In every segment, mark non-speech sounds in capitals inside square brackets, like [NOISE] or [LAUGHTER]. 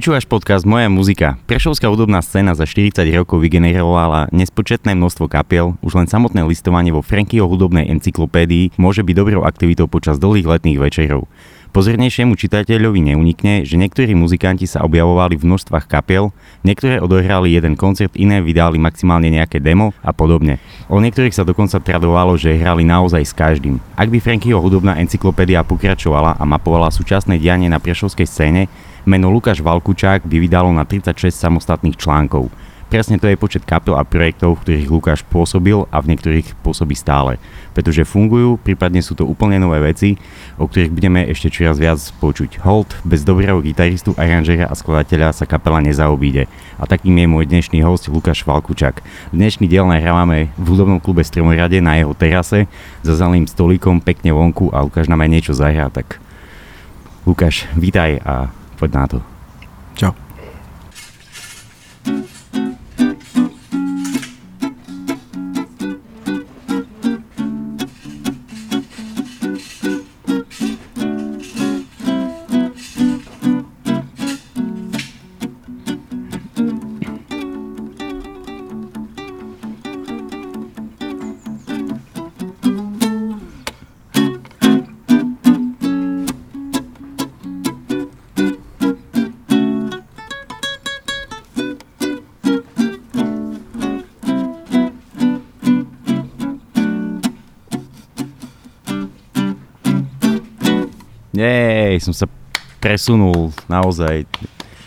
Počúvaš podcast Moja muzika. Prešovská hudobná scéna za 40 rokov vygenerovala nespočetné množstvo kapiel, už len samotné listovanie vo Frankyho hudobnej encyklopédii môže byť dobrou aktivitou počas dlhých letných večerov. Pozornejšiemu čitateľovi neunikne, že niektorí muzikanti sa objavovali v množstvách kapiel, niektoré odohrali jeden koncert, iné vydali maximálne nejaké demo a podobne. O niektorých sa dokonca tradovalo, že hrali naozaj s každým. Ak by Frankyho hudobná encyklopédia pokračovala a mapovala súčasné dianie na prešovskej scéne, meno Lukáš Valkučák by vydalo na 36 samostatných článkov. Presne to je počet kapel a projektov, v ktorých Lukáš pôsobil a v niektorých pôsobí stále. Pretože fungujú, prípadne sú to úplne nové veci, o ktorých budeme ešte čoraz viac počuť. Hold, bez dobrého gitaristu, aranžera a skladateľa sa kapela nezaobíde. A takým je môj dnešný host Lukáš Valkučak. Dnešný diel nahrávame v hudobnom klube Stromorade na jeho terase za zeleným stolíkom pekne vonku a Lukáš nám aj niečo zahrá, tak Lukáš, vítaj a poď na to. Som sa presunul naozaj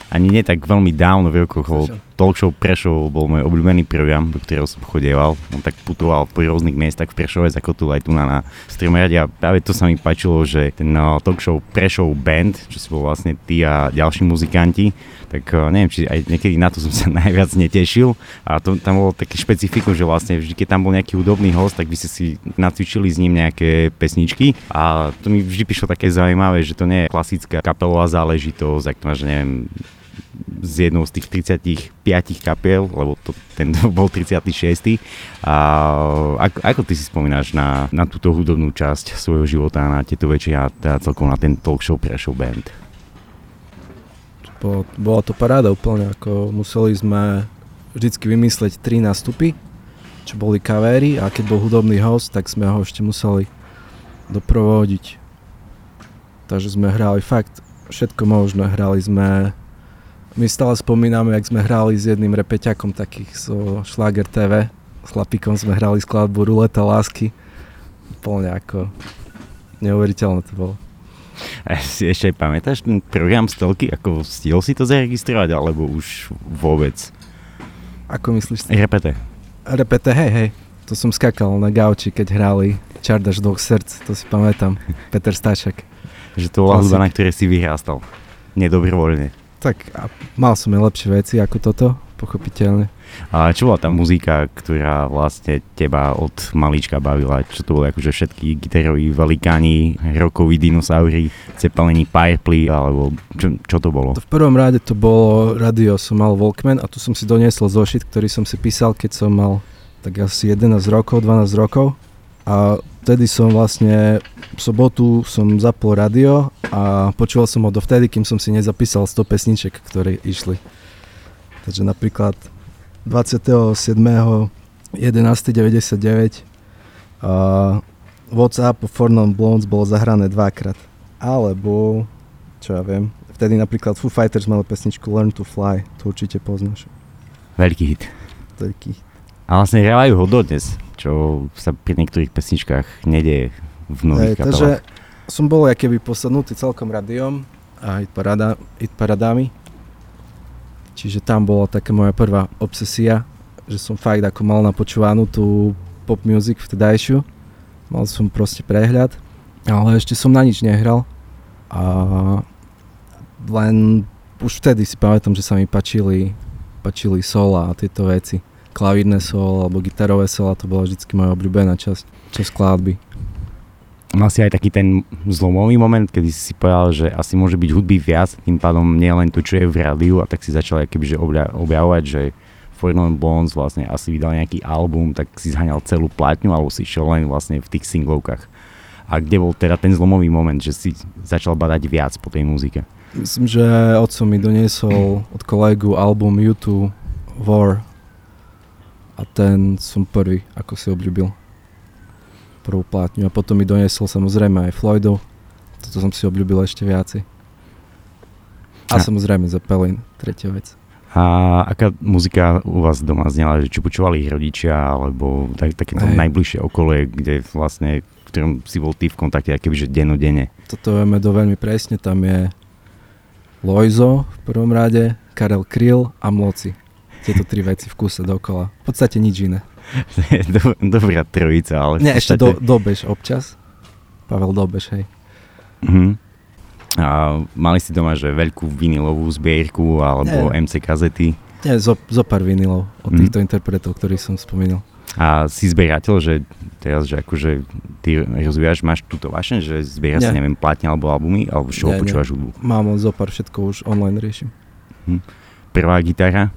ani nie tak veľmi dávno v rokoch, Show Prešov bol môj obľúbený program, do ktorého som chodieval. On tak putoval po rôznych miestach v Prešove, ako tu aj tu na, na Streamrade a práve to sa mi páčilo, že ten uh, Talk Prešov Band, čo si bol vlastne ty a ďalší muzikanti, tak uh, neviem, či aj niekedy na to som sa [LAUGHS] najviac netešil. A to, tam bolo také špecifikum, že vlastne vždy, keď tam bol nejaký hudobný host, tak vy ste si nacvičili s ním nejaké pesničky. A to mi vždy prišlo také zaujímavé, že to nie je klasická kapelová záležitosť, ak to máš, neviem, z jednou z tých 35 kapiel, lebo to, ten [LAUGHS] bol 36. A ako, ako ty si spomínaš na, na túto hudobnú časť svojho života, na tieto večery a teda na ten talk show Prešov Band? Bola to paráda úplne, ako museli sme vždycky vymysleť tri nástupy, čo boli kavéry a keď bol hudobný host, tak sme ho ešte museli doprovodiť. Takže sme hrali fakt všetko možné. Hrali sme my stále spomíname, jak sme hrali s jedným repeťakom takých zo Schlager TV. S chlapikom sme hrali skladbu Ruleta lásky. Úplne ako neuveriteľné to bolo. A si ešte aj pamätáš ten program Stelky, ako stihol si to zaregistrovať, alebo už vôbec? Ako myslíš? Repete. Repete, hej, hej. To som skakal na gauči, keď hrali Čardaš dvoch srdc, to si pamätám. Peter Staček. Že to bola hudba, na ktorej si vyrástal. Nedobrovoľne. Tak a mal som aj lepšie veci ako toto, pochopiteľne. A čo bola tá muzika, ktorá vlastne teba od malička bavila? Čo to bolo akože všetky gitaroví velikáni, rokoví dinosaury, cepelení Fireply, alebo čo, čo to bolo? V prvom rade to bolo radio, som mal Walkman a tu som si doniesol zošit, ktorý som si písal, keď som mal tak asi 11 rokov, 12 rokov a vtedy som vlastne v sobotu som zapol radio a počúval som ho dovtedy, kým som si nezapísal 100 pesniček, ktoré išli. Takže napríklad 27.11.99 uh, WhatsApp for Non Blondes bolo zahrané dvakrát. Alebo, čo ja viem, vtedy napríklad Foo Fighters mali pesničku Learn to Fly, to určite poznáš. Veľký hit. Veľký hit. A vlastne hrávajú ho dodnes, čo sa pri niektorých pesničkách nedieje v nových Hej, takže som bol keby posadnutý celkom radiom a hit, parada, hit paradami. Čiže tam bola taká moja prvá obsesia, že som fakt ako mal napočúvanú tú pop music vtedajšiu. Mal som proste prehľad, ale ešte som na nič nehral. A len už vtedy si pamätám, že sa mi pačili, pačili sola a tieto veci klavírne solo alebo gitarové solo, to bola vždy moja obľúbená časť, časť skladby. Mal si aj taký ten zlomový moment, kedy si si povedal, že asi môže byť hudby viac, tým pádom nie len to, čo je v rádiu a tak si začal keby, že objavovať, že Four Non Bones vlastne asi vydal nejaký album, tak si zhaňal celú platňu alebo si šiel len vlastne v tých singlovkách. A kde bol teda ten zlomový moment, že si začal badať viac po tej muzike? Myslím, že otco mi doniesol od kolegu album YouTube War a ten som prvý, ako si obľúbil prvú plátňu a potom mi doniesol samozrejme aj Floydov, toto som si obľúbil ešte viacej. A, a samozrejme Zeppelin, tretia vec. A aká muzika u vás doma znela? Či počúvali ich rodičia, alebo tak, takéto najbližšie okolie, kde vlastne, v ktorom si bol ty v kontakte, akéby, že dennodenne? Toto vieme do veľmi presne, tam je Loizo v prvom rade, Karel Kryl a Mloci. Tieto tri veci v kuse dokola. V podstate nič iné. [LAUGHS] Dobrá trojica, ale... Nie, ešte do, Dobeš občas. Pavel Dobeš, hej. Uh-huh. A mali si doma, že veľkú vinilovú zbierku alebo Nie. MC kazety? Nie, zo, zo pár vinilov od mm. týchto interpretov, ktorých som spomínal. A si zberateľ, že teraz, že akože ty rozvíjaš, máš túto vášeň, že zbieraš si, neviem, platne alebo albumy, alebo čo počúvaš hudbu? Mám zo pár, všetko už online riešim. Hm. Prvá gitara?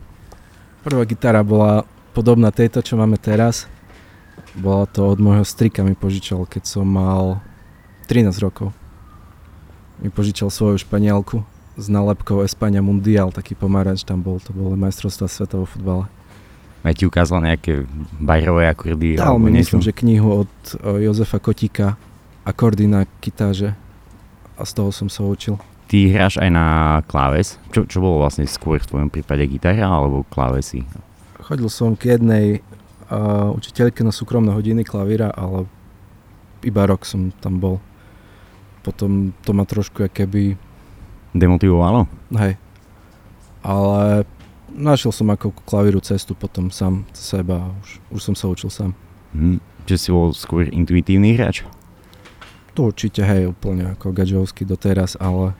Prvá gitara bola podobná tejto, čo máme teraz. Bola to od môjho strika mi požičal, keď som mal 13 rokov mi požičal svoju španielku s nálepkou Espania Mundial, taký pomárač tam bol, to bolo majstrovstva sveta vo futbale. Aj ti ukázal nejaké bajrové akordy? Dal mi, myslím, že knihu od Jozefa Kotika, akordy na kytáže a z toho som sa učil. Ty hráš aj na kláves. Čo, čo bolo vlastne skôr v tvojom prípade gitara alebo klávesy? Chodil som k jednej uh, učiteľke na súkromné hodiny klavíra, ale iba rok som tam bol potom to ma trošku keby... Demotivovalo? Hej. Ale našiel som ako klavíru cestu potom sám seba, už, už som sa učil sám. Hm, že si bol skôr intuitívny hráč? To určite, hej, úplne ako gadžovský doteraz, ale,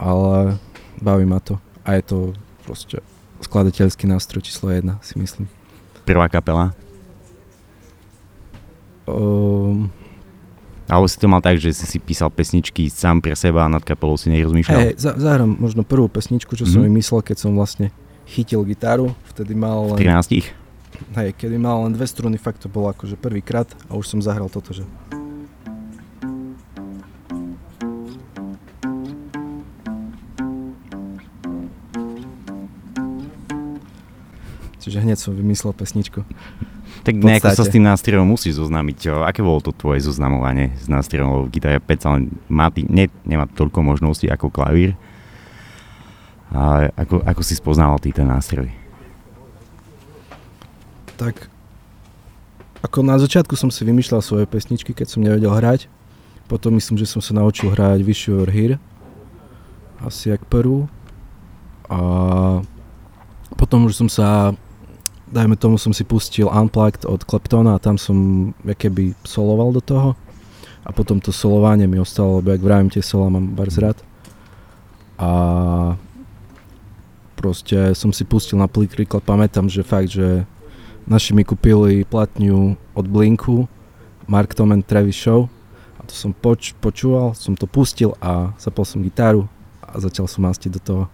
ale baví ma to. A je to proste skladateľský nástroj číslo jedna, si myslím. Prvá kapela? Um, alebo si to mal tak, že si si písal pesničky sám pre seba a nad kapelou si nerozmýšľal? Hej, za, zahrám možno prvú pesničku, čo mm-hmm. som mhm. vymyslel, keď som vlastne chytil gitaru. Vtedy mal len... 13? Hej, kedy mal len dve struny, fakt to bolo akože prvýkrát a už som zahral toto, že... Čiže hneď som vymyslel pesničku. Tak nejako sa s tým nástrojom musíš zoznámiť. Aké bolo to tvoje zoznamovanie s nástrojom? Gitara 5 ale má tý, ne, nemá toľko možností ako klavír. A ako, ako si spoznal ty ten nástroj? Tak ako na začiatku som si vymýšľal svoje pesničky, keď som nevedel hrať. Potom myslím, že som sa naučil hrať Wish You Were Here. Asi jak prvú. A potom už som sa dajme tomu som si pustil Unplugged od Kleptona a tam som keby soloval do toho. A potom to solovanie mi ostalo, lebo jak vravím tie sola mám bar rád a proste som si pustil na príklad, pamätám, že fakt, že naši mi kúpili platňu od Blinku Mark Tom and Travis Show. A to som poč- počúval, som to pustil a zapol som gitaru a začal som mastiť do toho.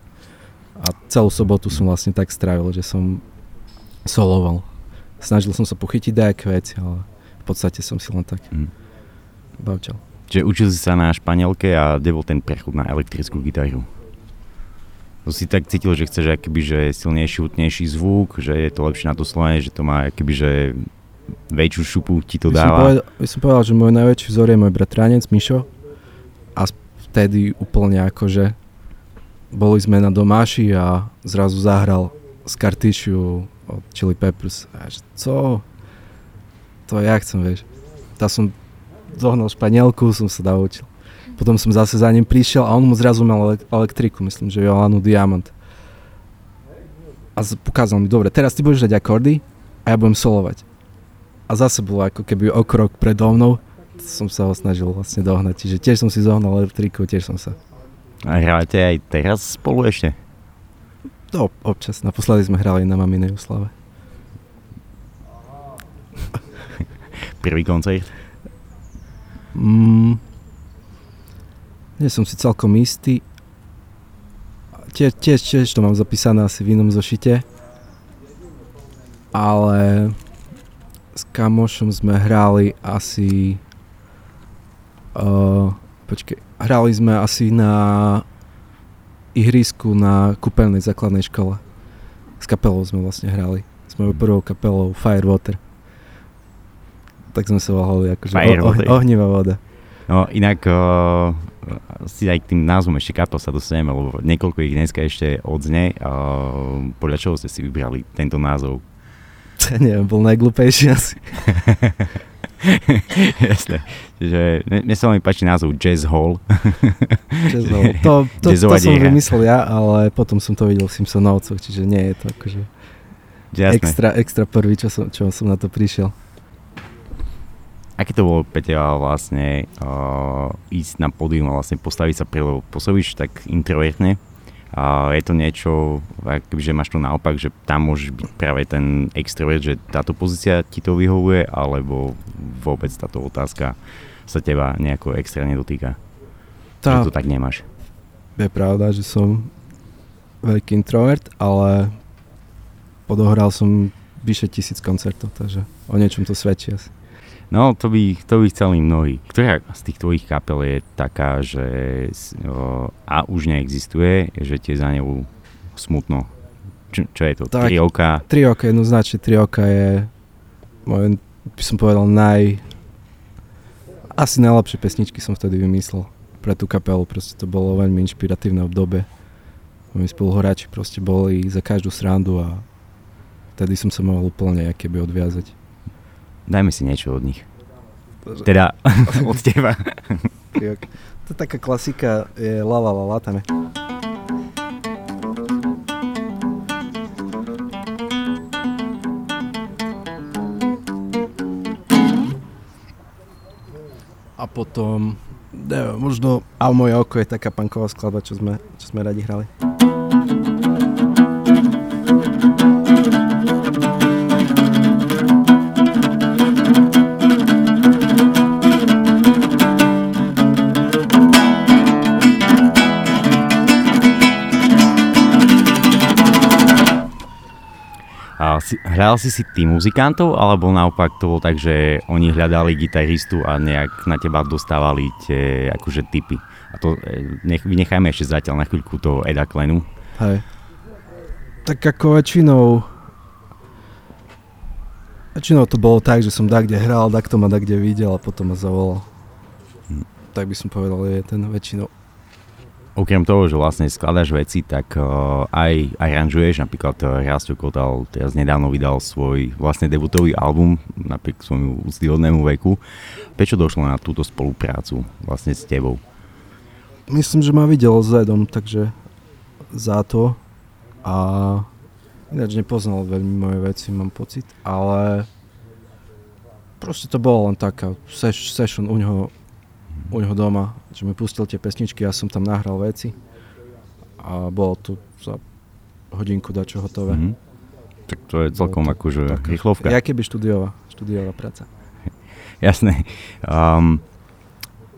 A celú sobotu som vlastne tak strávil, že som soloval. Snažil som sa pochytiť nejaké veci, ale v podstate som si len tak mm. bavčal. Čiže učil si sa na španielke a kde bol ten prechod na elektrickú gitaru? To si tak cítil, že chceš akoby, že silnejší, hutnejší zvuk, že je to lepšie na to slovenie, že to má akoby, že väčšiu šupu ti to dáva? By som, povedal, by som povedal, že môj najväčší vzor je môj bratranec Mišo a vtedy úplne akože boli sme na domáši a zrazu zahral z kartišiu od Chili Peppers. A že co? To ja chcem, vieš. Tá som zohnal španielku, som sa naučil. Potom som zase za ním prišiel a on mu zrazu mal elektriku, myslím, že Jolánu Diamant. A ukázal mi, dobre, teraz ty budeš dať akordy a ja budem solovať. A zase bolo ako keby o krok predo mnou, som sa ho snažil vlastne dohnať. Čiže tiež som si zohnal elektriku, tiež som sa. A hráte aj teraz spolu ešte? No, občas. Naposledy sme hrali na maminej oslave. [LAUGHS] Prvý koncert? Mm, nie som si celkom istý. Tiež, tiež, tiež to mám zapísané asi v inom zošite. Ale s kamošom sme hrali asi Uh, počkej, hrali sme asi na ihrisku na kúpeľnej základnej škole. S kapelou sme vlastne hrali. Sme Mhm. prvou kapelou Firewater. Tak sme sa volali akože Firewater. oh, ohnivá voda. No inak uh, si aj k tým názvom ešte kapel sa dostaneme, lebo niekoľko ich dneska ešte odzne. Uh, podľa čoho ste si vybrali tento názov? [LAUGHS] Neviem, bol najglupejší asi. [LAUGHS] [LAUGHS] Jasné. Čiže mne, sa veľmi páči názov Jazz Hall. [LAUGHS] Čo som- to, to, to Jazzová som vymyslel ja, ale potom som to videl v Simpsonovcoch, čiže nie je to akože Jasné. extra, extra prvý, čo som, čo som na to prišiel. Aké to bolo teba vlastne uh, ísť na pódium a vlastne postaviť sa pre, lebo pôsobíš tak introvertne. A je to niečo, že máš to naopak, že tam môžeš byť práve ten extrovert, že táto pozícia ti to vyhovuje, alebo vôbec táto otázka sa teba nejako extra nedotýka? Tá, Že to tak nemáš. je pravda, že som veľký introvert, ale odohral som vyše tisíc koncertov, takže o niečom to svedčí asi. No, to by, to by chceli mnohí. Ktorá z tých tvojich kapel je taká, že o, a už neexistuje, že ti je za ňou smutno? Čo, čo je to? Tak. Tri oka? Tri oka, jednoznačne tri oka je môj, by som povedal, naj... Asi najlepšie pesničky som vtedy vymyslel pre tú kapelu, proste to bolo veľmi inšpiratívne obdobie. Moji spoluhráči proste boli za každú srandu a vtedy som sa mohol úplne keby odviazať. Dajme si niečo od nich. Teda [LAUGHS] od teba. To je taká klasika, je la la la la, tam je. A potom, neviem, možno A moje oko je taká punková skladba, čo sme, čo sme radi hrali. Si, hral si si ty muzikantov, alebo naopak to bolo tak, že oni hľadali gitaristu a nejak na teba dostávali tie akože typy. A to e, nech, vynechajme ešte zatiaľ na chvíľku toho Eda Klenu. Hej. Tak ako väčšinou väčšinou to bolo tak, že som kde hral, to ma kde videl a potom ma zavolal. Hm. Tak by som povedal, je ten väčšinou. Okrem toho, že vlastne skladaš veci, tak uh, aj aranžuješ, napríklad uh, Kotal teraz nedávno vydal svoj vlastne debutový album, napriek svojmu úctyhodnému veku. Prečo došlo na túto spoluprácu vlastne s tebou? Myslím, že ma videl s takže za to. A ináč nepoznal veľmi moje veci, mám pocit, ale proste to bolo len taká seš- session u neho, u neho doma, že mi pustil tie pesničky, ja som tam nahral veci a bolo to za hodinku dačo hotové. Mhm. Tak to je celkom to akože taká- rýchlovka. Ja keby študiovala, študiovala práca. [LAUGHS] Jasné. Um,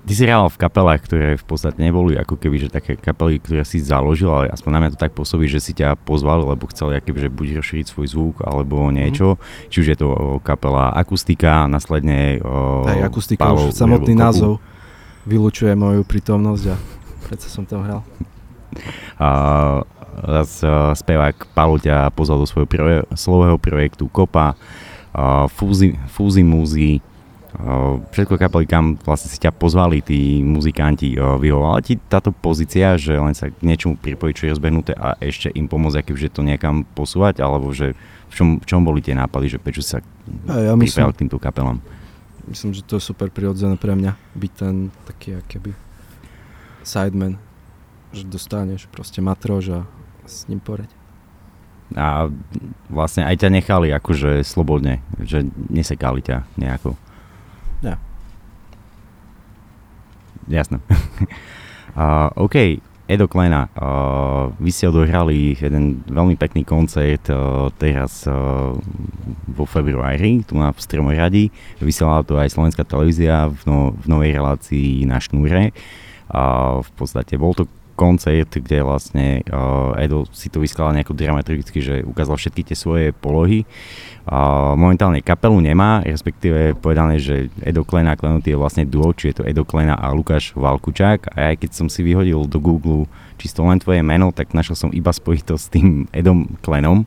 ty si hral v kapelách, ktoré v podstate neboli ako keby, že také kapely, ktoré si založil, ale aspoň na mňa to tak pôsobí, že si ťa pozvali, lebo chceli akoby, že buď rozšíriť svoj zvuk, alebo niečo. Či už je to kapela akustika, následne o, Aj akustika, už samotný kopu. Vylučuje moju prítomnosť a predsa som tam hral. A raz uh, spevák Paolo ťa pozval do svojho proje- slového projektu Kopa, uh, Fúzi, Fúzi Múzy, uh, všetko kapely, kam vlastne si ťa pozvali tí muzikanti. Uh, vyhovala ti táto pozícia, že len sa k niečomu pripojiť, čo je rozbehnuté a ešte im pomôcť, akože to niekam posúvať, alebo že v čom, v čom boli tie nápady, že prečo sa ja myslím, k týmto kapelám? Myslím, že to je super prirodzené pre mňa, byť ten taký akéby sideman, že dostaneš proste matrož a s ním poreď. A vlastne aj ťa nechali akože slobodne, že nesekali ťa nejako. Nie. Jasné. [LAUGHS] uh, OK, Edo Klena, uh, vy ste odohrali jeden veľmi pekný koncert uh, teraz uh, vo februári, tu na v Stromoradi. Vysielala to aj slovenská televízia v, no, v novej relácii na šnúre. A v podstate bol to koncert, kde vlastne uh, Edo si to vyskladal nejako dramaturgicky, že ukázal všetky tie svoje polohy. Uh, momentálne kapelu nemá, respektíve povedané, že Edo Klena a je vlastne duo, či je to Edo Klena a Lukáš Valkučák. A aj keď som si vyhodil do Google čisto len tvoje meno, tak našiel som iba spojitosť s tým Edom Klenom.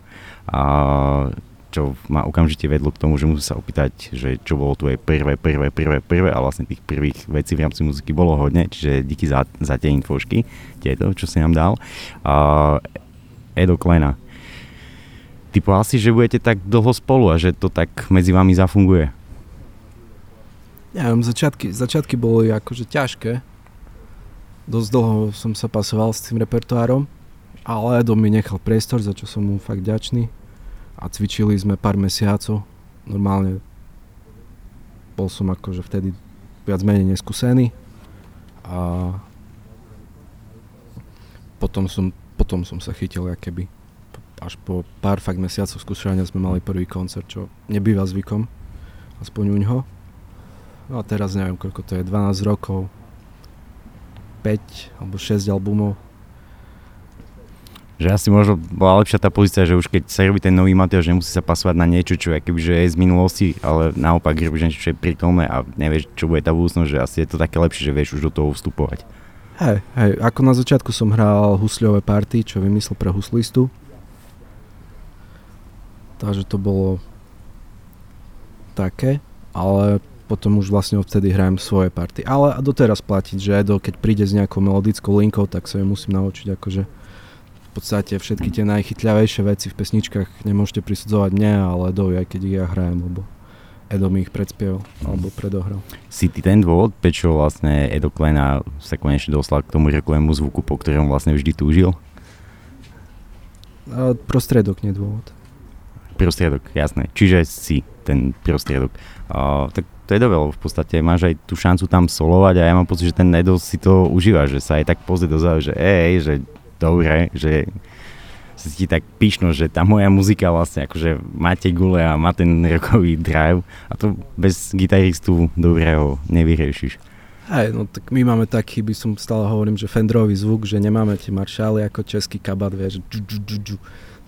Uh, čo ma okamžite vedlo k tomu, že musím sa opýtať, že čo bolo tvoje prvé, prvé, prvé, prvé a vlastne tých prvých vecí v rámci muziky bolo hodne, čiže díky za, za tie infošky, tieto, čo si nám dal. Uh, Edo Klena. Ty povedal si, že budete tak dlho spolu a že to tak medzi vami zafunguje. Ja viem, začiatky, začiatky boli akože ťažké. Dosť dlho som sa pasoval s tým repertoárom, ale Edo mi nechal priestor, za čo som mu fakt ďačný a cvičili sme pár mesiacov. Normálne bol som akože vtedy viac menej neskúsený a potom som, potom som sa chytil keby až po pár fakt mesiacov skúšania sme mali prvý koncert, čo nebýva zvykom, aspoň u ňoho. No a teraz neviem, koľko to je, 12 rokov, 5 alebo 6 albumov že asi možno bola lepšia tá pozícia, že už keď sa robí ten nový Mateoš, nemusí sa pasovať na niečo, čo je, že je z minulosti, ale naopak robíš niečo, čo je prítomné a nevieš, čo bude tá budúcnosť, že asi je to také lepšie, že vieš už do toho vstupovať. Hej, hej, ako na začiatku som hral husľové party, čo vymyslel pre huslistu. Takže to bolo také, ale potom už vlastne odtedy hrajem svoje party. Ale doteraz platiť, že Edo, keď príde s nejakou melodickou linkou, tak sa ju musím naučiť akože v podstate všetky tie najchytľavejšie veci v pesničkách nemôžete prisudzovať mne, ale Edovi, aj keď ja hrajem, lebo Edo mi ich predspieval alebo predohral. Si ty ten dôvod, prečo vlastne Edo Klena sa konečne dostal k tomu rokovému zvuku, po ktorom vlastne vždy túžil? A prostriedok, nie dôvod. Prostriedok, jasné. Čiže si ten prostriedok. Uh, tak to je dobre, v podstate máš aj tú šancu tam solovať a ja mám pocit, že ten Edo si to užíva, že sa aj tak pozrie dozadu, že ej, že dobre, že si tak píšno, že tá moja muzika vlastne akože máte gule a má ten rokový drive a to bez gitaristu dobrého nevyriešiš. Aj, no tak my máme taký, by som stále hovorím, že Fendrový zvuk, že nemáme tie maršály ako český kabat, vieš, džu, džu, džu, džu.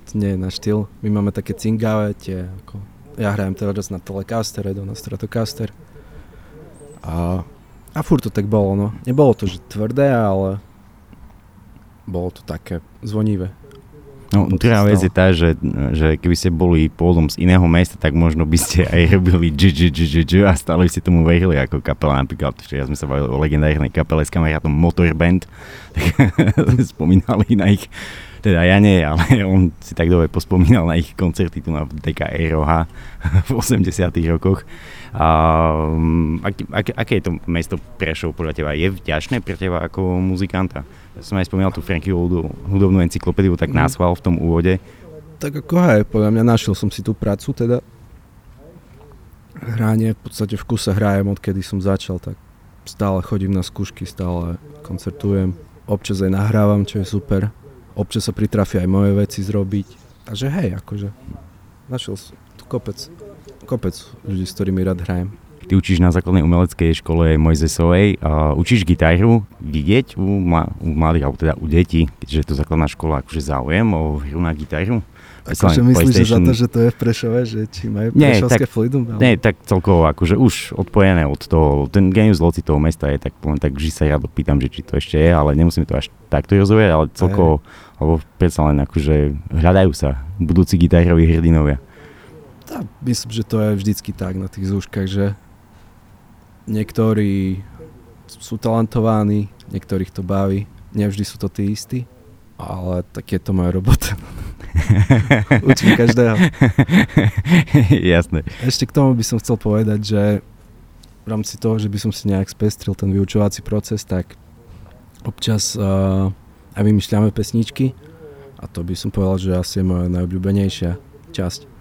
To nie je náš štýl. My máme také cingavé, tie ako, ja hrajem teraz na Telecaster, Edo na Stratocaster. A, a furt to tak bolo, no. Nebolo to, že tvrdé, ale bolo to také zvonivé. No, druhá vec je tá, že, že keby ste boli pôvodom z iného mesta, tak možno by ste aj robili dž, dž, dž, dž, dž a stále ste tomu verili ako kapela. Napríklad, že ja sme sa bavili o legendárnej kapele s kamarátom Motorband, [LAUGHS] tak spomínali na ich, teda ja nie, ale on si tak dobre pospomínal na ich koncerty tu na DK Aeroha v 80 rokoch. A, ak, ak, aké je to mesto Prešov podľa teba? Je vďačné pre teba ako muzikanta? Ja som aj spomínal tú Frankyovú hudobnú encyklopédiu, tak mm. nás v tom úvode. Tak ako aj, podľa mňa našiel som si tú prácu, teda hránie, v podstate v kuse hrajem, odkedy som začal, tak stále chodím na skúšky, stále koncertujem, občas aj nahrávam, čo je super, občas sa pritrafia aj moje veci zrobiť, takže hej, akože našiel som tu kopec, kopec ľudí, s ktorými rád hrajem. Ty učíš na základnej umeleckej škole Mojzesovej. Uh, učíš gitaru vidieť u, ma, u mladých, alebo teda u detí, keďže je to základná škola, akože záujem o hru na gitaru? Akože myslíš, že za to, že to je v Prešove, že či majú nie, prešovské fluidum? Ale... Nie, tak celkovo, akože už odpojené od toho, ten genius loci toho mesta je tak, len tak vždy sa ja dopýtam, že či to ešte je, ale nemusíme to až takto rozoviať, ale celkovo, alebo predsa len akože hľadajú sa budúci gitaroví hrdinovia. Tá, myslím, že to je vždycky tak na tých zúškach, že niektorí sú talentovaní, niektorých to baví, nevždy sú to tí istí, ale tak je to moja robota. [LAUGHS] Učím každého. Jasné. Ešte k tomu by som chcel povedať, že v rámci toho, že by som si nejak spestril ten vyučovací proces, tak občas uh, aj vymýšľame pesničky a to by som povedal, že asi je moja najobľúbenejšia časť.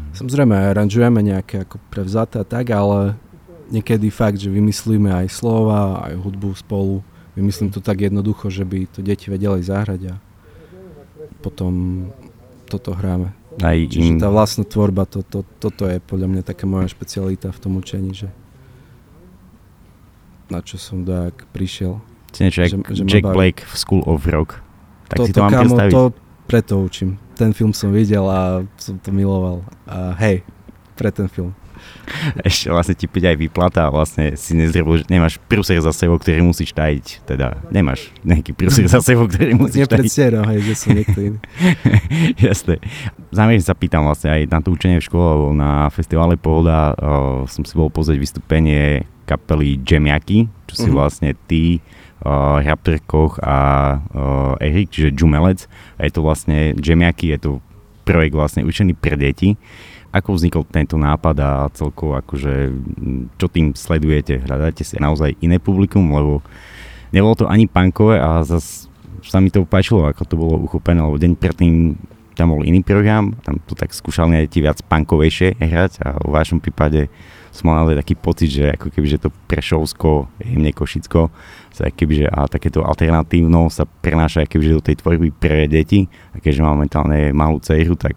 Mm. Samozrejme, aranžujeme nejaké ako prevzaté a tak, ale niekedy fakt, že vymyslíme aj slova, aj hudbu spolu. Vymyslím to tak jednoducho, že by to deti vedeli zahrať a potom toto hráme. Aj Čiže tá vlastná tvorba, to, to, toto je podľa mňa taká moja špecialita v tom učení, že na čo som tak prišiel. Niečo že- že ma Jack. Blake v School of Rock. Tak si to Toto, mám kámo, predstaviť. to preto učím. Ten film som videl a som to miloval. A hej, pre ten film. Ešte vlastne ti príde aj výplata a vlastne si nezrebil, že nemáš prúser za sebou, ktorý musíš tajiť. Teda nemáš nejaký prúser za sebou, ktorý musíš tajiť. Nepredstieram, hej, že som niekto iný. [LAUGHS] Jasné. Zámerne sa pýtam vlastne aj na to učenie v škole, lebo na festivale Pohoda som si bol pozrieť vystúpenie kapely Jamiaky, čo si Mhm. vlastne ty, uh, Raptor Koch a uh, Erik, čiže Jumelec. A je to vlastne Jamiaky, je to projekt vlastne učený pre deti. Ako vznikol tento nápad a celkovo akože, čo tým sledujete? Hľadáte si naozaj iné publikum, lebo nebolo to ani punkové a zase sa mi to páčilo, ako to bolo uchopené, lebo deň predtým tam bol iný program, tam to tak skúšali aj ti viac punkovejšie hrať a v vašom prípade som mal naozaj taký pocit, že ako keby, že to Prešovsko, jemne Košicko, sa keby, že a takéto alternatívno sa prenáša keby, že do tej tvorby pre deti. A keďže mám momentálne malú dceru, tak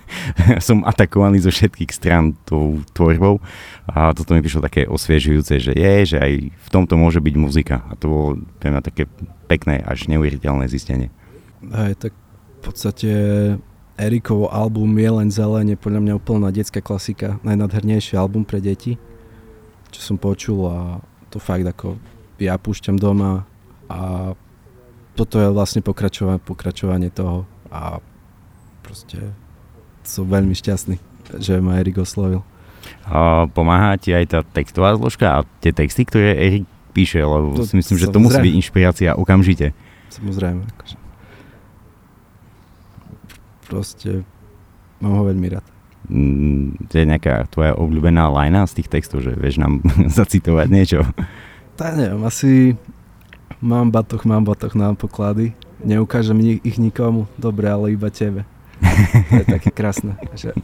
[LAUGHS] som atakovaný zo všetkých strán tou tvorbou. A toto mi prišlo také osviežujúce, že je, že aj v tomto môže byť muzika. A to bolo pre mňa také pekné až neuveriteľné zistenie. Hej, tak v podstate Erikovo album Je len zelen je podľa mňa úplná detská klasika, najnadhernejší album pre deti, čo som počul a to fakt ako ja púšťam doma a toto je vlastne pokračovanie, pokračovanie toho a proste som veľmi šťastný, že ma Erik oslovil. A pomáha ti aj tá textová zložka a tie texty, ktoré Erik píše, lebo To si myslím, že to musí byť inšpirácia okamžite. Samozrejme, akože. Proste mám ho veľmi rád. Mm, to je nejaká tvoja obľúbená lajna z tých textov, že vieš nám [LAUGHS] zacitovať niečo. Tak neviem, asi mám batoh, mám batoh na poklady. Neukážem ich nikomu, dobre, ale iba tebe. [LAUGHS] To je také krásne, že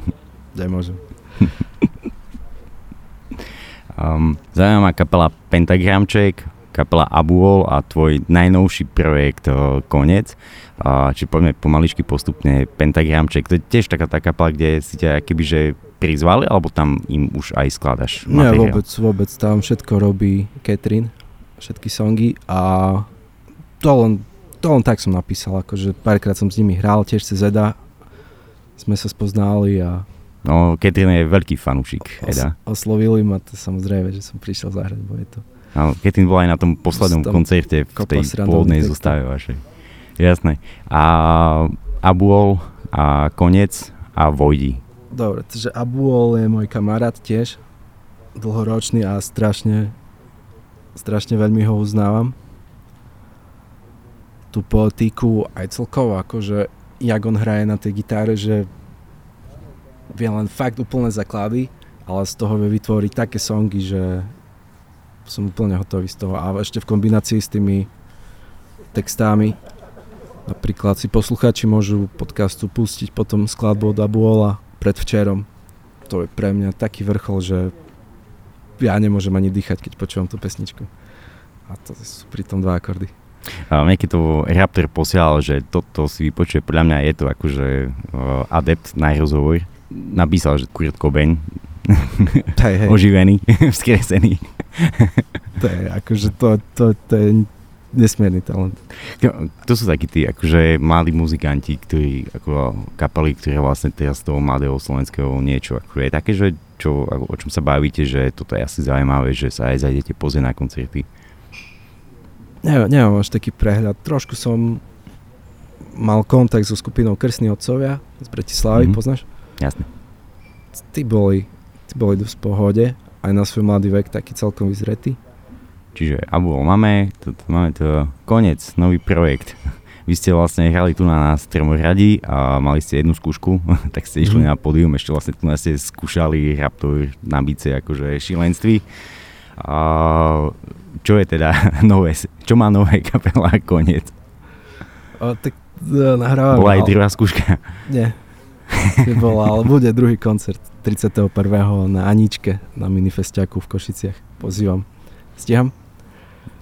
nemôžem. [LAUGHS] Um, zaujímavá kapela Pentagramček, kapela Abuol a tvoj najnovší projekt uh, Konec. Či poďme pomaličky postupne Pentagramček, to je tiež taká tá kapela, kde si ťa kebyže prizvali, alebo tam im už aj skladaš Nie, materiál? vôbec, vôbec, tam všetko robí Catherine, všetky songy a to len, to len tak som napísal, akože párkrát som s nimi hral, tiež cez Eda, sme sa spoznali a No, Catherine je veľký fanúšik Eda. os- oslovili ma, to samozrejme, že som prišiel zahrať, bo je to Áno, Catherine bola aj na tom poslednom Tam koncerte v tej pôvodnej zostave vašej. Jasné. A Abuol a Konec a Vojdi. Dobre, takže Abuol je môj kamarát tiež, dlhoročný a strašne, strašne veľmi ho uznávam. Tú poetiku aj celkovo, akože jak on hraje na tej gitare, že vie len fakt úplné základy, ale z toho vie vytvoriť také songy, že som úplne hotový z toho. A ešte v kombinácii s tými textami, napríklad si poslucháči môžu podcastu pustiť potom skladbu od Abuola predvčerom. To je pre mňa taký vrchol, že ja nemôžem ani dýchať, keď počúvam tú pesničku. A to sú pritom dva akordy. A keď to Raptor posielal, že toto si vypočuje, podľa mňa je to akože uh, adept na rozhovor. Napísal, že Kurt Cobain, Hej, hej, [LAUGHS] oživený, [LAUGHS] vzkresený. [LAUGHS] to je akože to, to, to je nesmierny talent. To sú takí tí akože mladí muzikanti, ktorí ako kapely, ktoré vlastne teraz z toho mladého slovenského niečo akože je také, že čo, o čom sa bavíte, že toto je asi zaujímavé, že sa aj zajdete pozrieť na koncerty. Neviem, nemám až taký prehľad. Trošku som mal kontakt so skupinou Krstní otcovia z Bratislavy, Mhm. mm-hmm. poznáš? Jasne. Tí boli, tí boli dosť v pohode, aj na svoj mladý vek taký celkom vyzretý. Čiže Abuol máme, to, to máme to koniec, nový projekt. [LAUGHS] Vy ste vlastne hrali tu na nás Tremoradi a mali ste jednu skúšku, [LAUGHS] tak ste išli Mhm. na pódium, ešte vlastne tu nás ste skúšali Raptor na bice akože šilenství. A čo je teda [LAUGHS] nové, čo má nové kapela koniec? O, tak e, nahrávame. Bola aj druhá skúška. Nie. Nebola, ale bude druhý koncert 31. na Aničke na Minifestiaku v Košiciach. Pozývam. Stíham?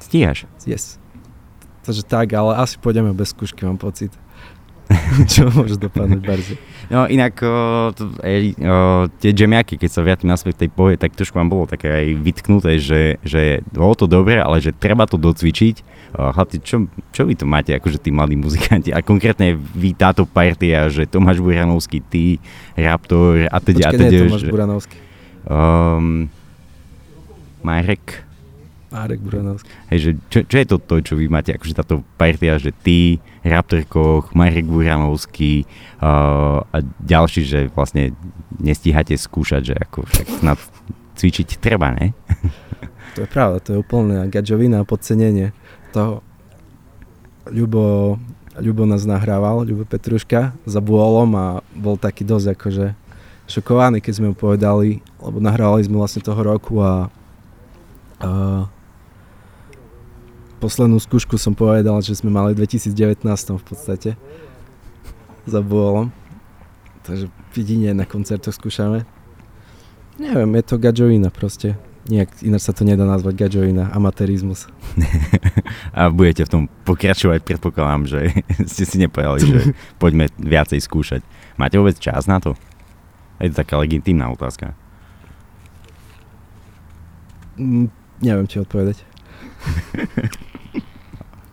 Stíhaš. Yes. Takže tak, ale asi pôjdeme bez skúšky, mám pocit. [LAUGHS] čo môže dopadnúť barzi. No inak ej, o, tie džemiaky, keď sa vrátim naspäť tej pohe, tak trošku vám bolo také aj vytknuté, že, že bolo to dobré, ale že treba to docvičiť. Chlapci, čo, čo vy to máte, akože tí mladí muzikanti? A konkrétne vy táto partia, že Tomáš Buranovský, ty, Raptor a teda a teda. nie Tomáš že, Buranovský. Um, Marek. Marek Buranovský. Hej, že čo, čo je to, to, čo vy máte, akože táto partia, že ty, Raptor Koch, Marek Buranovský uh, a ďalší, že vlastne nestíhate skúšať, že ako však snad cvičiť treba, ne? [LAUGHS] To je pravda, to je úplne gadžovina a podcenenie toho. Ľubo, Ľubo nás nahrával, Ľubo Petruška za bôlom a bol taký dosť akože šokovaný, keď sme mu povedali, lebo nahrávali sme vlastne toho roku a, a poslednú skúšku som povedal, že sme mali v 2019 v podstate za bôlom. Takže vidine na koncertoch skúšame. Neviem, je to gadžovina proste. Nejak ináč sa to nedá nazvať gadžovina, amatérizmus. [LAUGHS] A budete v tom pokračovať, predpokladám, že [LAUGHS] ste si nepovedali, že [LAUGHS] poďme viacej skúšať. Máte vôbec čas na to? Je to taká legitímna otázka. Mm, neviem, či odpovedať.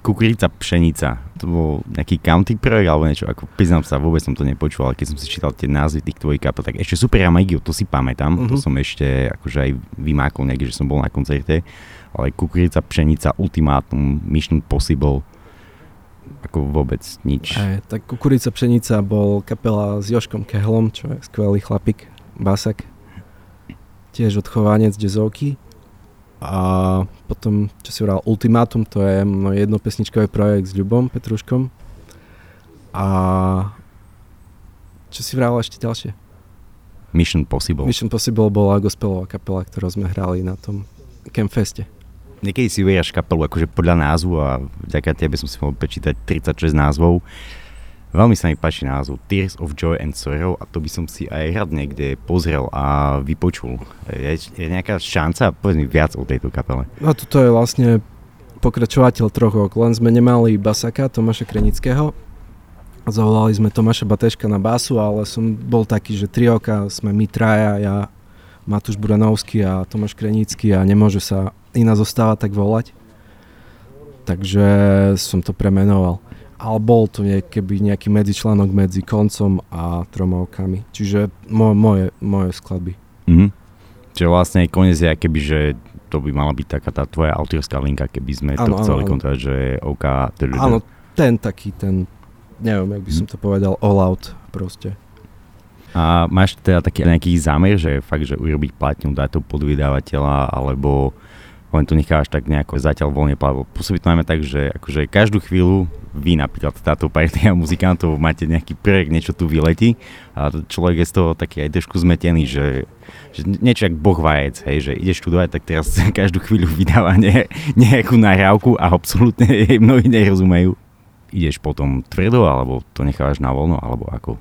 Kukurica pšenica, to bol nejaký country projekt alebo niečo, ako priznám sa, vôbec som to nepočul, ale keď som si čítal tie názvy tých tvojich kapel, tak ešte Super Amigio, to si pamätám, uh-huh. to mhm. som ešte akože aj vymákol niekde, že som bol na koncerte, ale Kukurica pšenica, Ultimátum, Mission Possible, ako vôbec nič. Aj, tak Kukurica pšenica bol kapela s Joškom Kehlom, čo je skvelý chlapík, basak, tiež odchovanec jazzovky a potom, čo si hovoril, Ultimátum, to je môj jednopesničkový projekt s Ľubom Petruškom. A čo si vral ešte ďalšie? Mission Possible. Mission Possible bola gospelová kapela, ktorú sme hrali na tom Campfeste. Niekedy si uvieraš kapelu akože podľa názvu a vďaka tebe som si mohol prečítať 36 názvov. Veľmi sa mi páči názov Tears of Joy and Sorrow a to by som si aj rád niekde pozrel a vypočul. Je, je nejaká šanca? Povedz mi viac o tejto kapele. No toto je vlastne pokračovateľ troch len sme nemali basaka Tomáša Krenického. Zavolali sme Tomáša Bateška na basu, ale som bol taký, že trioka sme my traja, ja, Matúš Buranovský a Tomáš Krenický a nemôže sa iná zostávať tak volať. Takže som to premenoval ale bol to keby nejaký medzičlánok medzi koncom a tromovkami. Čiže moje, moje, moje skladby. Mm-hmm. Čiže vlastne koniec je keby, že to by mala byť taká tá tvoja autorská linka, keby sme ano, to chceli kontrolovať, že OK. Áno, ten taký, ten, neviem, jak by som to povedal, all out proste. A máš teda taký nejaký zámer, že fakt, že urobiť platňu, dať to pod vydavateľa, alebo len to necháš tak nejako zatiaľ voľne plavo. Pôsobí to najmä tak, že akože každú chvíľu vy napríklad táto partia muzikantov máte nejaký projekt, niečo tu vyletí a človek je z toho taký aj trošku zmetený, že, že niečo jak boh vajec, hej, že ideš študovať, tak teraz [LAUGHS] každú chvíľu vydáva ne, nejakú nahrávku a absolútne [LAUGHS] jej mnohí nerozumejú. Ideš potom tvrdo, alebo to nechávaš na voľno, alebo ako?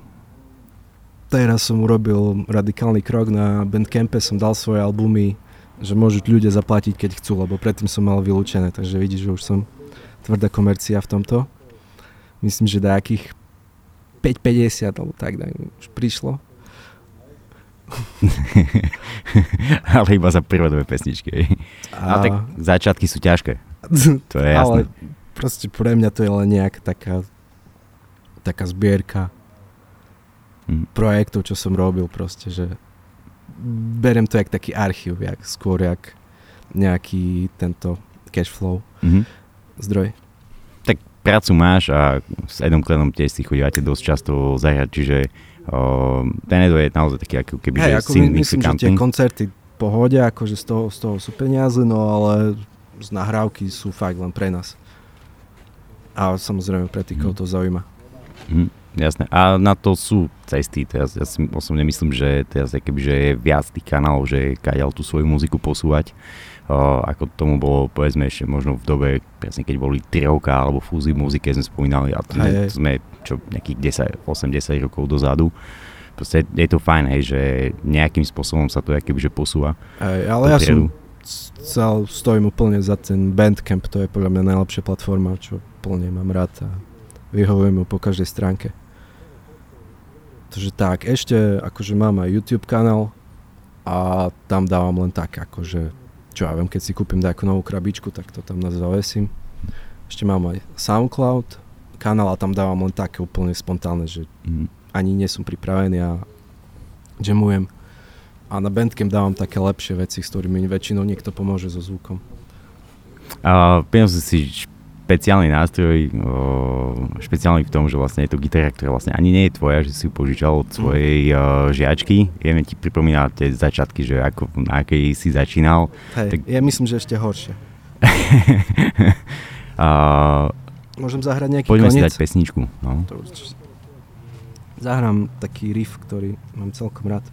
Teraz som urobil radikálny krok na Bandcampe, som dal svoje albumy že môžu ľudia zaplatiť, keď chcú, lebo predtým som mal vylúčené, takže vidíš, že už som tvrdá komercia v tomto. Myslím, že nejakých 5,50 alebo tak, už prišlo. [LAUGHS] ale iba za dve pesničky. A... No tak začiatky sú ťažké. [LAUGHS] To je jasné. Ale proste pre mňa to je len nejaká taká, taká zbierka mm. projektov, čo som robil proste, že berem to jak taký archív, jak, skôr jak nejaký tento cash flow mm-hmm. zdroj. Tak prácu máš a s Edom Klenom tiež si chodívate dosť často zahrať, čiže o, ten Edo je naozaj taký ako keby, hey, že ako my, myslím, že tie koncerty pohode, akože z toho, z toho sú peniaze, no ale z nahrávky sú fakt len pre nás. A samozrejme pre tých, mm. to zaujíma. Mm. Jasné. A na to sú cesty. Teraz ja si osobne myslím, že teraz keby, že je viac tých kanálov, že kaďal tú svoju muziku posúvať. O, ako tomu bolo, povedzme, ešte možno v dobe, presne keď boli Tyrovka alebo Fúzy v muzike, sme spomínali, a to sme, sme čo, nejakých 10, 8-10 rokov dozadu. Proste je to fajn, hej, že nejakým spôsobom sa to keby, že posúva. Aj, ale ja som cel, stojím úplne za ten Bandcamp, to je podľa mňa najlepšia platforma, čo plne mám rád a vyhovujem mu po každej stránke. Takže tak, ešte akože mám aj YouTube kanál a tam dávam len tak, akože, čo ja viem, keď si kúpim nejakú novú krabičku, tak to tam zavesím. Ešte mám aj SoundCloud kanál a tam dávam len také úplne spontánne, že mm. ani nie som pripravený a jamujem. A na Bandcamp dávam také lepšie veci, s ktorými väčšinou niekto pomôže so zvukom. A uh, si špeciálny nástroj, špeciálny v tom, že vlastne je to gitara, ktorá vlastne ani nie je tvoja, že si ju požičal od svojej mm. žiačky. Jeme ti pripomína tie začiatky, že ako, na akej si začínal. Hej, tak... ja myslím, že ešte horšie. [LAUGHS] a... Môžem zahrať nejaký Poďme koniec? si dať pesničku. No. Zahrám taký riff, ktorý mám celkom rád.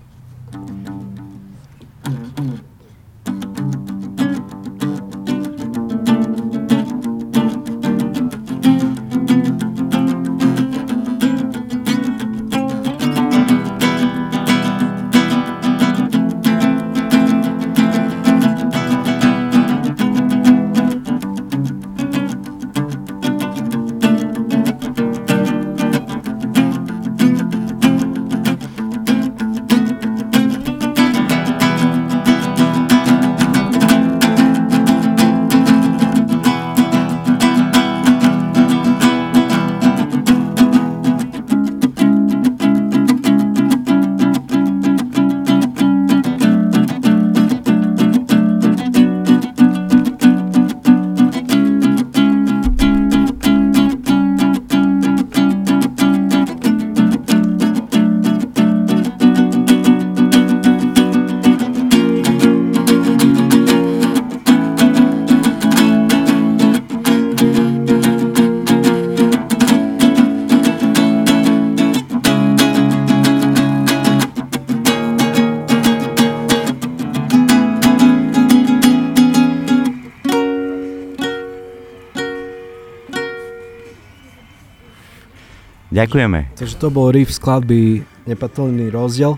Ďakujeme. Takže to bol riff skladby Nepatrný rozdiel,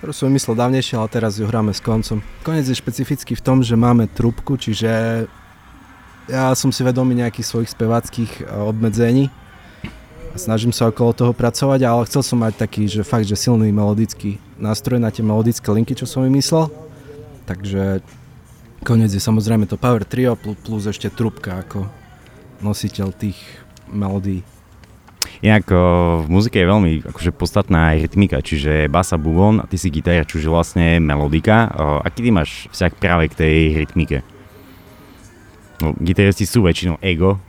ktorú som vymyslel dávnejšie, ale teraz ju hráme s koncom. Konec je špecifický v tom, že máme trubku, čiže ja som si vedomý nejakých svojich speváckých e, obmedzení a snažím sa okolo toho pracovať, ale chcel som mať taký, že fakt, že silný melodický nástroj na tie melodické linky, čo som vymyslel. Takže konec je samozrejme to Power Trio plus ešte trubka ako nositeľ tých melódií. Inak v muzike je veľmi akože podstatná aj rytmika, čiže basa, bubon a ty si gitara, čiže vlastne melodika. Aký ty máš vzťah práve k tej rytmike? No, gitaristi sú väčšinou ego,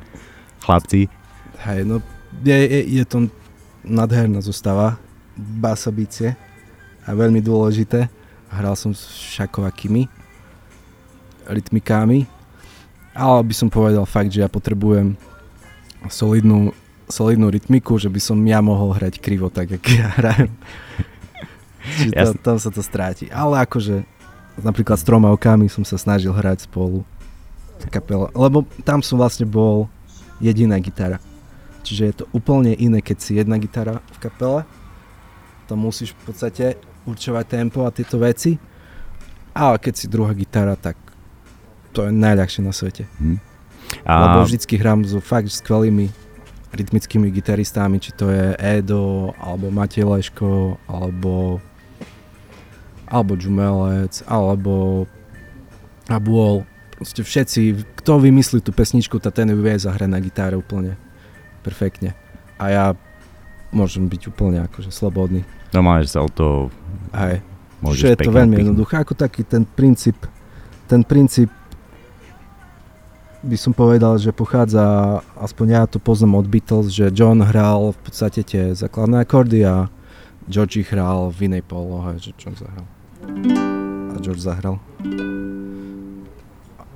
[LAUGHS] chlapci. Hej, no je, je, je to nadherná zostava, basa bicie a veľmi dôležité. Hral som s všakovakými rytmikami, ale by som povedal fakt, že ja potrebujem solidnú solidnú rytmiku, že by som ja mohol hrať krivo tak, jak ja hrajem. Čiže to, tam sa to stráti. Ale akože napríklad s troma okami som sa snažil hrať spolu kapela, lebo tam som vlastne bol jediná gitara. Čiže je to úplne iné, keď si jedna gitara v kapele. To musíš v podstate určovať tempo a tieto veci. Ale keď si druhá gitara, tak to je najľahšie na svete. Hmm. A... Lebo vždycky hrám so fakt skvelými rytmickými gitaristami, či to je Edo, alebo Matej Leško, alebo alebo Džumelec, alebo Abuol. Proste všetci, kto vymyslí tú pesničku, tá ten ju vie zahrať na gitáre úplne perfektne. A ja môžem byť úplne akože slobodný. Normálne, že sa o to Aj. Môžeš je to veľmi jednoduché, ako taký ten princíp, ten princíp by som povedal, že pochádza, aspoň ja to poznám od Beatles, že John hral v podstate tie základné akordy a George hral v inej polohe, že John zahral. A George zahral.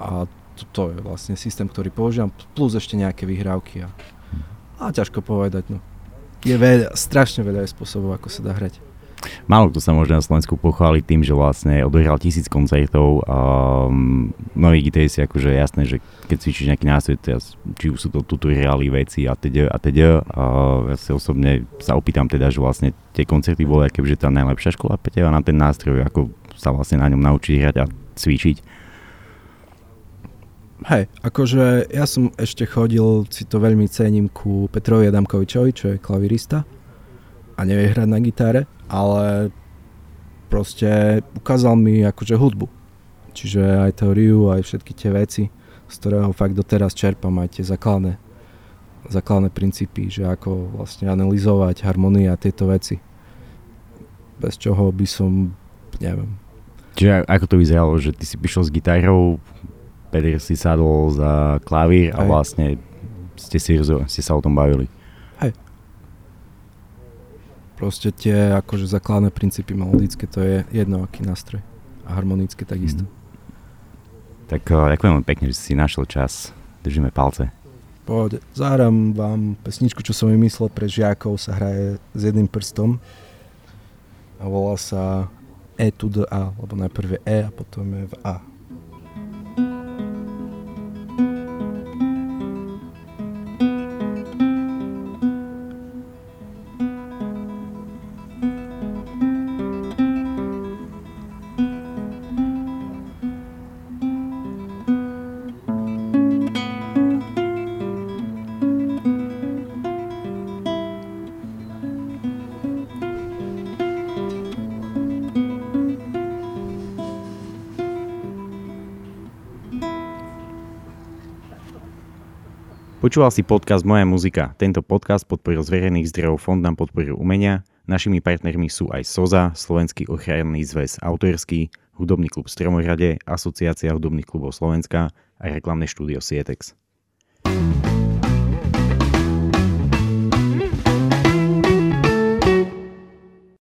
A to, to je vlastne systém, ktorý používam, plus ešte nejaké vyhrávky a, a ťažko povedať, no. Je veľa, strašne veľa spôsobov, ako sa dá hrať. Málo kto sa môže na Slovensku pochváliť tým, že vlastne odohral tisíc koncertov um, mnohí gitaristi akože jasné, že keď cvičíš nejaký nástroj, či už sú to tutoriály veci a teda a teda. A ja si osobne sa opýtam teda, že vlastne tie koncerty boli aké, že tá najlepšia škola pre teba na ten nástroj, ako sa vlastne na ňom naučiť hrať a cvičiť. Hej, akože ja som ešte chodil, si to veľmi cením ku Petrovi Adamkovičovi, čo je klavirista a nevie hrať na gitare, ale proste ukázal mi akože hudbu. Čiže aj teóriu, aj všetky tie veci, z ktorého fakt doteraz čerpám aj tie základné, základné princípy, že ako vlastne analyzovať harmonie a tieto veci. Bez čoho by som, neviem. Čiže ako to vyzeralo, že ty si prišiel s gitarou, Peter si sadol za klavír a vlastne ste, si, ste sa o tom bavili. Proste tie akože základné princípy melodické, to je jedno aký nástroj. A harmonické takisto. Mm. Tak uh, ďakujem pekne, že si našiel čas. Držíme palce. Pohode. Zahrám vám pesničku, čo som vymyslel pre žiakov, sa hraje s jedným prstom a volá sa E to the A, lebo najprv je E a potom je v A. Počúval si podcast Moja muzika. Tento podcast podporil z verejných zdrojov Fond na podporu umenia. Našimi partnermi sú aj SOZA, Slovenský ochranný zväz autorský, Hudobný klub Stromorade, Asociácia hudobných klubov Slovenska a reklamné štúdio Sietex.